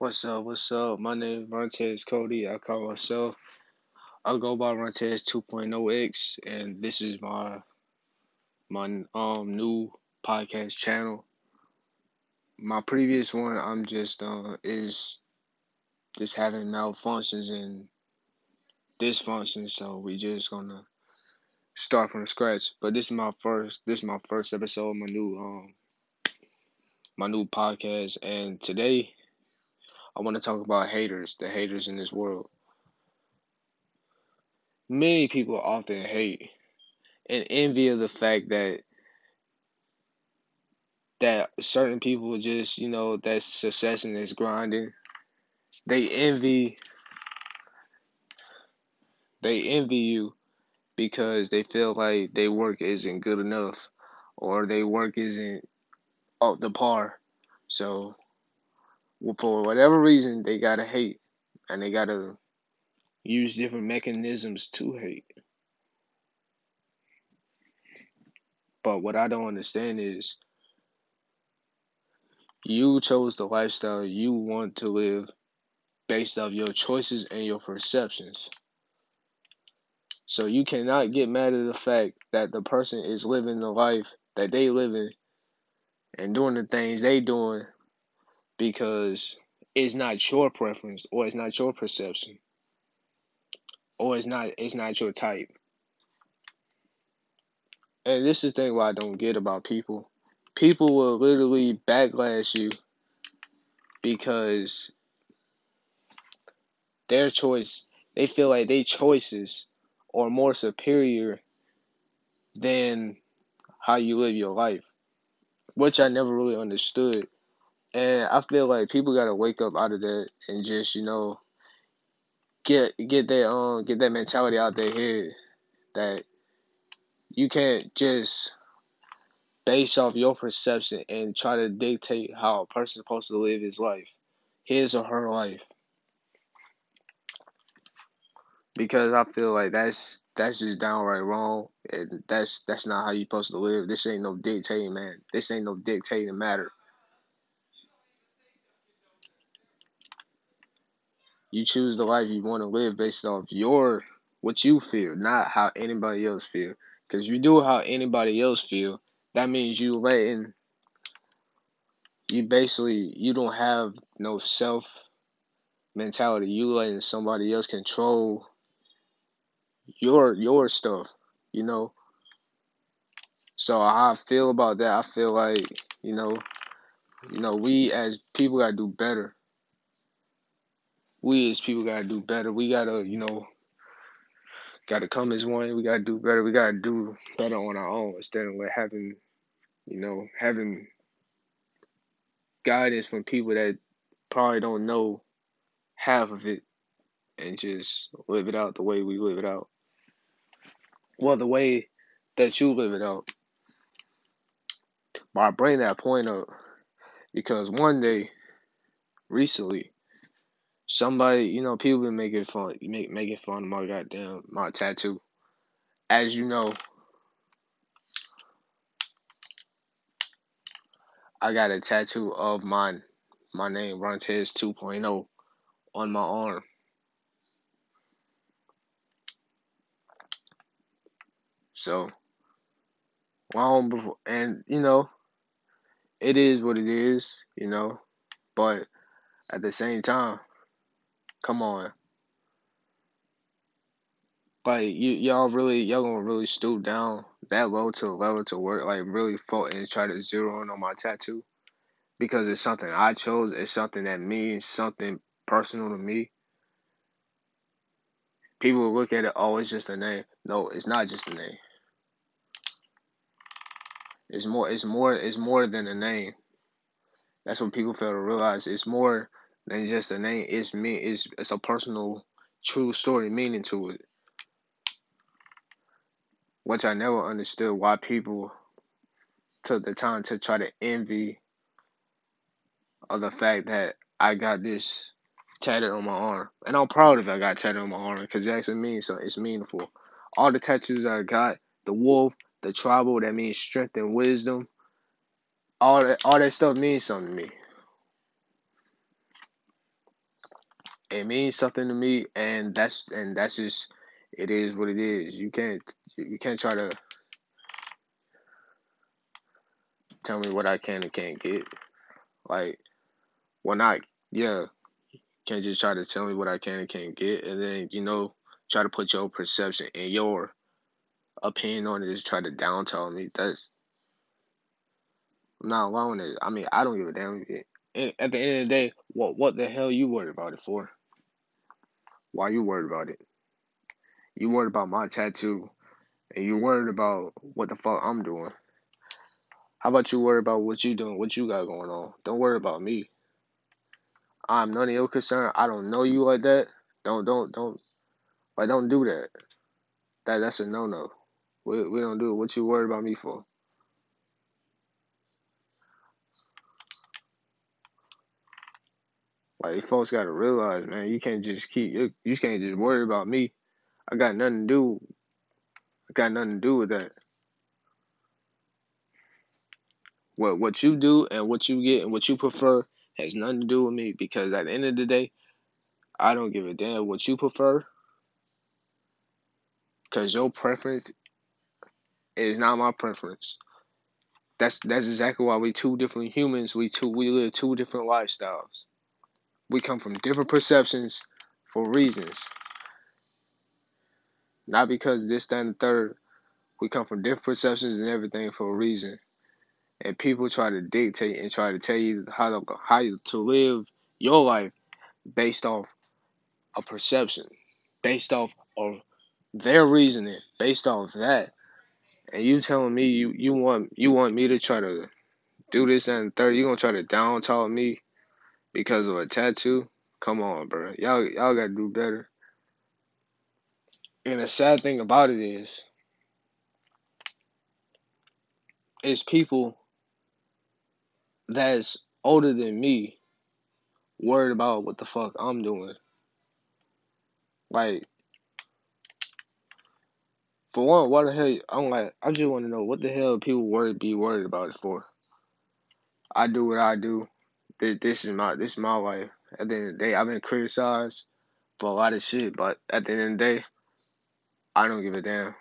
What's up? What's up? My name is Montez Cody. I call myself. I go by Montez 2.0x, and this is my my um new podcast channel. My previous one, I'm just uh is just having malfunctions and dysfunctions, so we just gonna start from scratch. But this is my first. This is my first episode of my new um my new podcast, and today I want to talk about haters, the haters in this world. Many people often hate and envy of the fact that that certain people just, you know, that success and is grinding. They envy they envy you because they feel like their work isn't good enough or their work isn't up to par. So for whatever reason they gotta hate and they gotta use different mechanisms to hate. But what I don't understand is you chose the lifestyle you want to live based off your choices and your perceptions. So you cannot get mad at the fact that the person is living the life that they living and doing the things they doing because it's not your preference or it's not your perception or it's not it's not your type. And this is the thing why I don't get about people. People will literally backlash you because their choice they feel like their choices are more superior than how you live your life. Which I never really understood. And I feel like people gotta wake up out of that and just, you know, get get that um get that mentality out their head that you can't just base off your perception and try to dictate how a person's supposed to live his life, his or her life. Because I feel like that's that's just downright wrong, and that's that's not how you're supposed to live. This ain't no dictating, man. This ain't no dictating matter. You choose the life you want to live based off your what you feel, not how anybody else feel. Because you do how anybody else feel, that means you letting you basically you don't have no self mentality. You letting somebody else control your your stuff, you know. So I feel about that, I feel like, you know, you know, we as people gotta do better we as people gotta do better. We gotta, you know, gotta come as one. We gotta do better. We gotta do better on our own instead of like having, you know, having guidance from people that probably don't know half of it and just live it out the way we live it out. Well, the way that you live it out. But I bring that point up because one day, recently, somebody, you know, people been making fun, make making fun of my goddamn my tattoo. As you know, I got a tattoo of mine, my name Rontez 2.0 on my arm. So, long before, and you know, it is what it is, you know, but at the same time, Come on. Like you y'all really y'all gonna really stoop down that low to a level to work like really focus and try to zero in on my tattoo because it's something I chose. It's something that means something personal to me. People look at it, oh, it's just a name. No, it's not just a name. It's more. It's more. It's more than a name. That's what people fail to realize. It's more than just a name. It's me. It's it's a personal, true story meaning to it. Which I never understood why people took the time to try to envy of the fact that I got this tattooed on my arm, and I'm proud of it. I got tattooed on my arm because it actually means so. It's meaningful. All the tattoos I got, the wolf, the tribal, that means strength and wisdom. All that, all that stuff means something to me. It means something to me, and that's and that's just it is what it is. You can't you can't try to tell me what I can and can't get. Like, when not yeah, can't just try to tell me what I can and can't get, and then you know try to put your perception and your opinion on it, just try to down tell me. That's I'm not alone it. I mean, I don't give a damn. At the end of the day, what what the hell you worried about it for? Why you worried about it? You worried about my tattoo, and you worried about what the fuck I'm doing. How about you worry about what you doing, what you got going on? Don't worry about me. I'm none of your concern. I don't know you like that. Don't don't don't like don't do that. That that's a no no. We we don't do it. What you worried about me for? Like folks gotta realize, man, you can't just keep you, you can't just worry about me. I got nothing to do. I got nothing to do with that. What what you do and what you get and what you prefer has nothing to do with me because at the end of the day, I don't give a damn what you prefer. Cause your preference is not my preference. That's that's exactly why we two different humans. We two we live two different lifestyles. We come from different perceptions for reasons. Not because this, that, and the third. We come from different perceptions and everything for a reason. And people try to dictate and try to tell you how to how to live your life based off a perception, based off of their reasoning, based off that. And you telling me you, you want you want me to try to do this and third, you're gonna try to down talk me because of a tattoo? Come on, bro. Y'all y'all gotta do better. And the sad thing about it is, is people that's older than me worried about what the fuck I'm doing. Like, for one, what the hell? I'm like, I just want to know what the hell people worry be worried about it for. I do what I do. This is my this is my life. At the end of the day, I've been criticized for a lot of shit, but at the end of the day, I don't give a damn.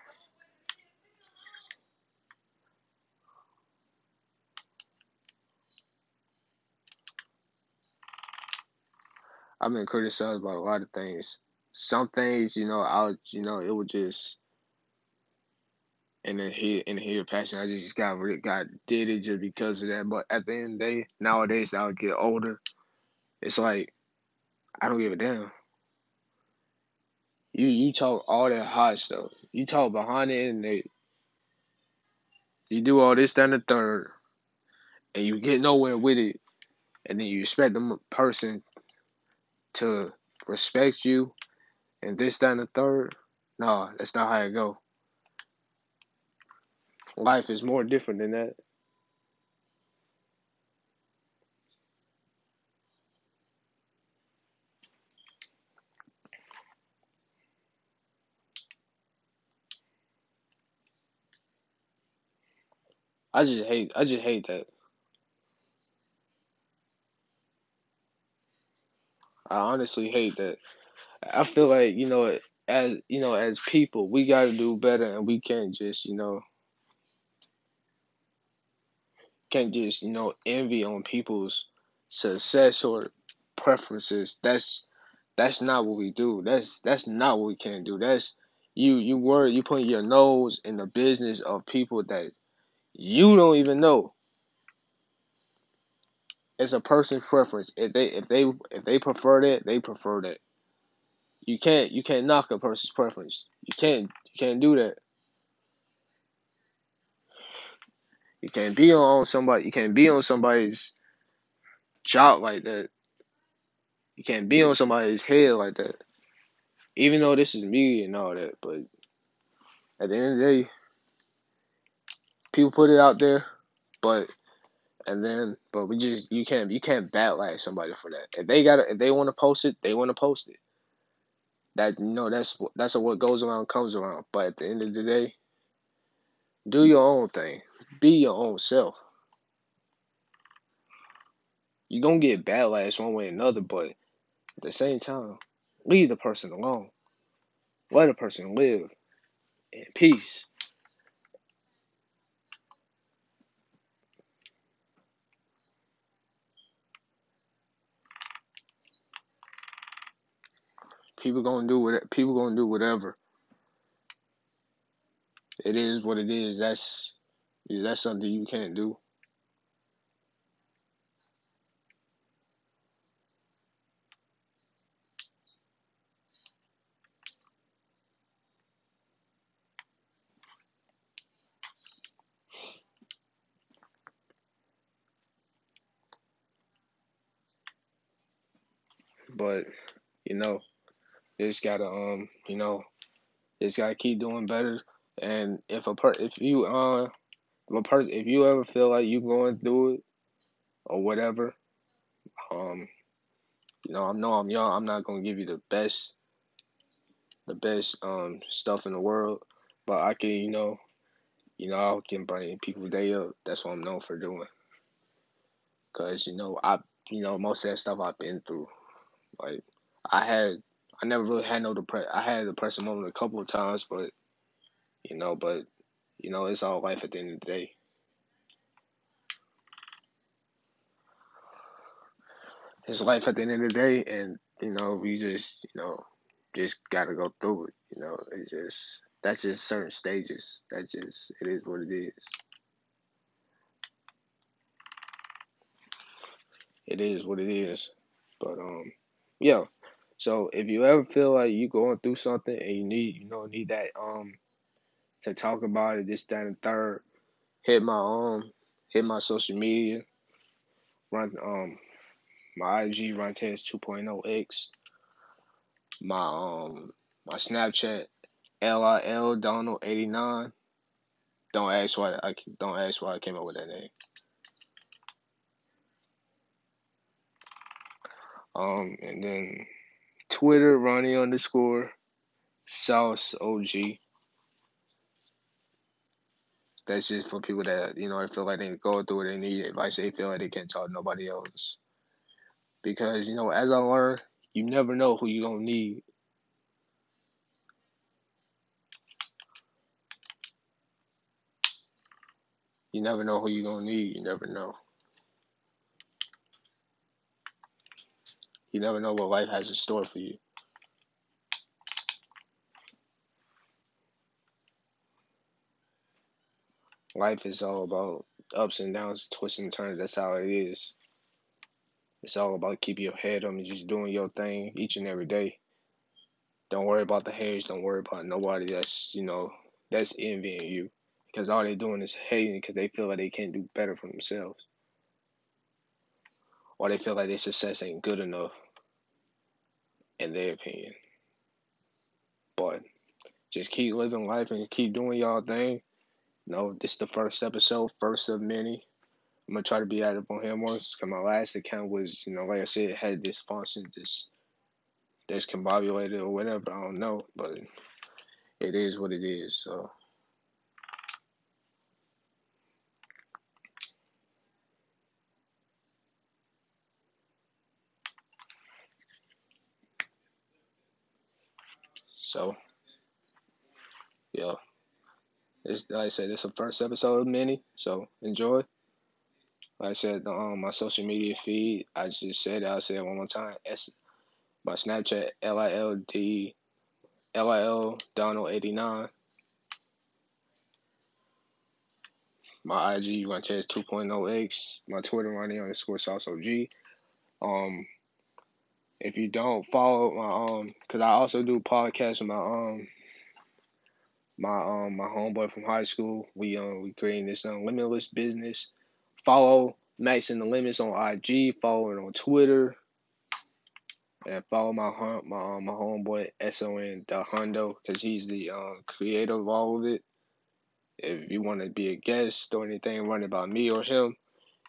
I've been criticized about a lot of things. Some things, you know, I'll you know, it was just in the heat in the heat passion. I just got got did it just because of that. But at the end of the day, nowadays I get older. It's like I don't give a damn. You you talk all that hot stuff. You talk behind the internet. You do all this, down the third, and you get nowhere with it, and then you expect the person to respect you, and this, down the third. No, that's not how it go. Life is more different than that. I just hate I just hate that. I honestly hate that. I feel like, you know, as you know, as people, we gotta do better and we can't just, you know, can't just, you know, envy on people's success or preferences. That's that's not what we do. That's that's not what we can do. That's you you worry you putting your nose in the business of people that you don't even know. It's a person's preference. If they if they if they prefer that, they prefer that. You can't you can't knock a person's preference. You can't you can't do that. You can't be on somebody. You can't be on somebody's job like that. You can't be on somebody's head like that. Even though this is me and all that, but at the end of the day, people put it out there, but and then but we just you can't you can't backlash somebody for that. If they got if they want to post it, they want to post it. That you know that's that's what goes around comes around. But at the end of the day, do your own thing. Be your own self. You're gonna get backlash one way or another, but At the same time, leave the person alone. Let a person live in peace. People gonna do what people gonna do whatever. It is what it is. That's that's something you can't do. But you know, just gotta um, you know, just gotta keep doing better. And if a per if you uh a person if you ever feel like you going through it or whatever, um, you know, I know I'm young. I'm not gonna give you the best the best um stuff in the world, but I can you know, you know, I can bring people day up. That's what I'm known for doing. Cause you know I you know most of that stuff I've been through. Like I had I never really had no depression. I had a depressive moment a couple of times, but you know, but you know, it's all life at the end of the day. It's life at the end of the day, and you know, we just you know, just gotta go through it. You know, it's just that's just certain stages. That just it is what it is. It is what it is. But um, yeah. So if you ever feel like you're going through something and you need you know need that um to talk about it, this, that, and third, hit my um hit my social media. Run um my IG Runtez 2.0x. My um my Snapchat LIL Donald 89. Don't ask why I don't ask why I came up with that name. Um and then Twitter Ronnie underscore Sauce OG. That's just for people that you know feel like they go through it, they need advice, they feel like they can't talk to nobody else. Because you know, as I learned, you never know who you're gonna need. You never know who you're gonna need. You never know. You never know what life has in store for you. Life is all about ups and downs, twists and turns. That's how it is. It's all about keeping your head and just doing your thing each and every day. Don't worry about the haters. Don't worry about nobody that's you know that's envying you because all they're doing is hating because they feel like they can't do better for themselves, or they feel like their success ain't good enough in their opinion. But just keep living life and keep doing y'all thing. Know, this is the first episode, first of many. I'm gonna try to be active on here once because my last account was, you know, like I said, had this function just discombobulated or whatever. I don't know, but it is what it is. So. So, yeah. It's, like I said, it's the first episode of many, so enjoy. Like I said, um, my social media feed, I just said I'll say it one more time. S, my Snapchat, L-I-L-D, L-I-L, Donald89. My IG, Runtez 2.0x. My Twitter, Ronnie underscore Sauce OG. Um, if you don't follow my um, cause I also do podcasts with my um, my um, my homeboy from high school. We um, we creating this um, limitless business. Follow Max in the Limits on IG. Follow it on Twitter. And follow my my um, my homeboy Son the Hundo because he's the um, creator of all of it. If you want to be a guest or anything, run it by me or him,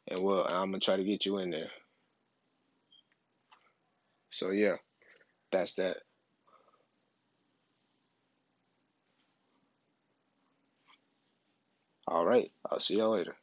and well, I'm gonna try to get you in there. So yeah, that's that. All right, I'll see y'all later.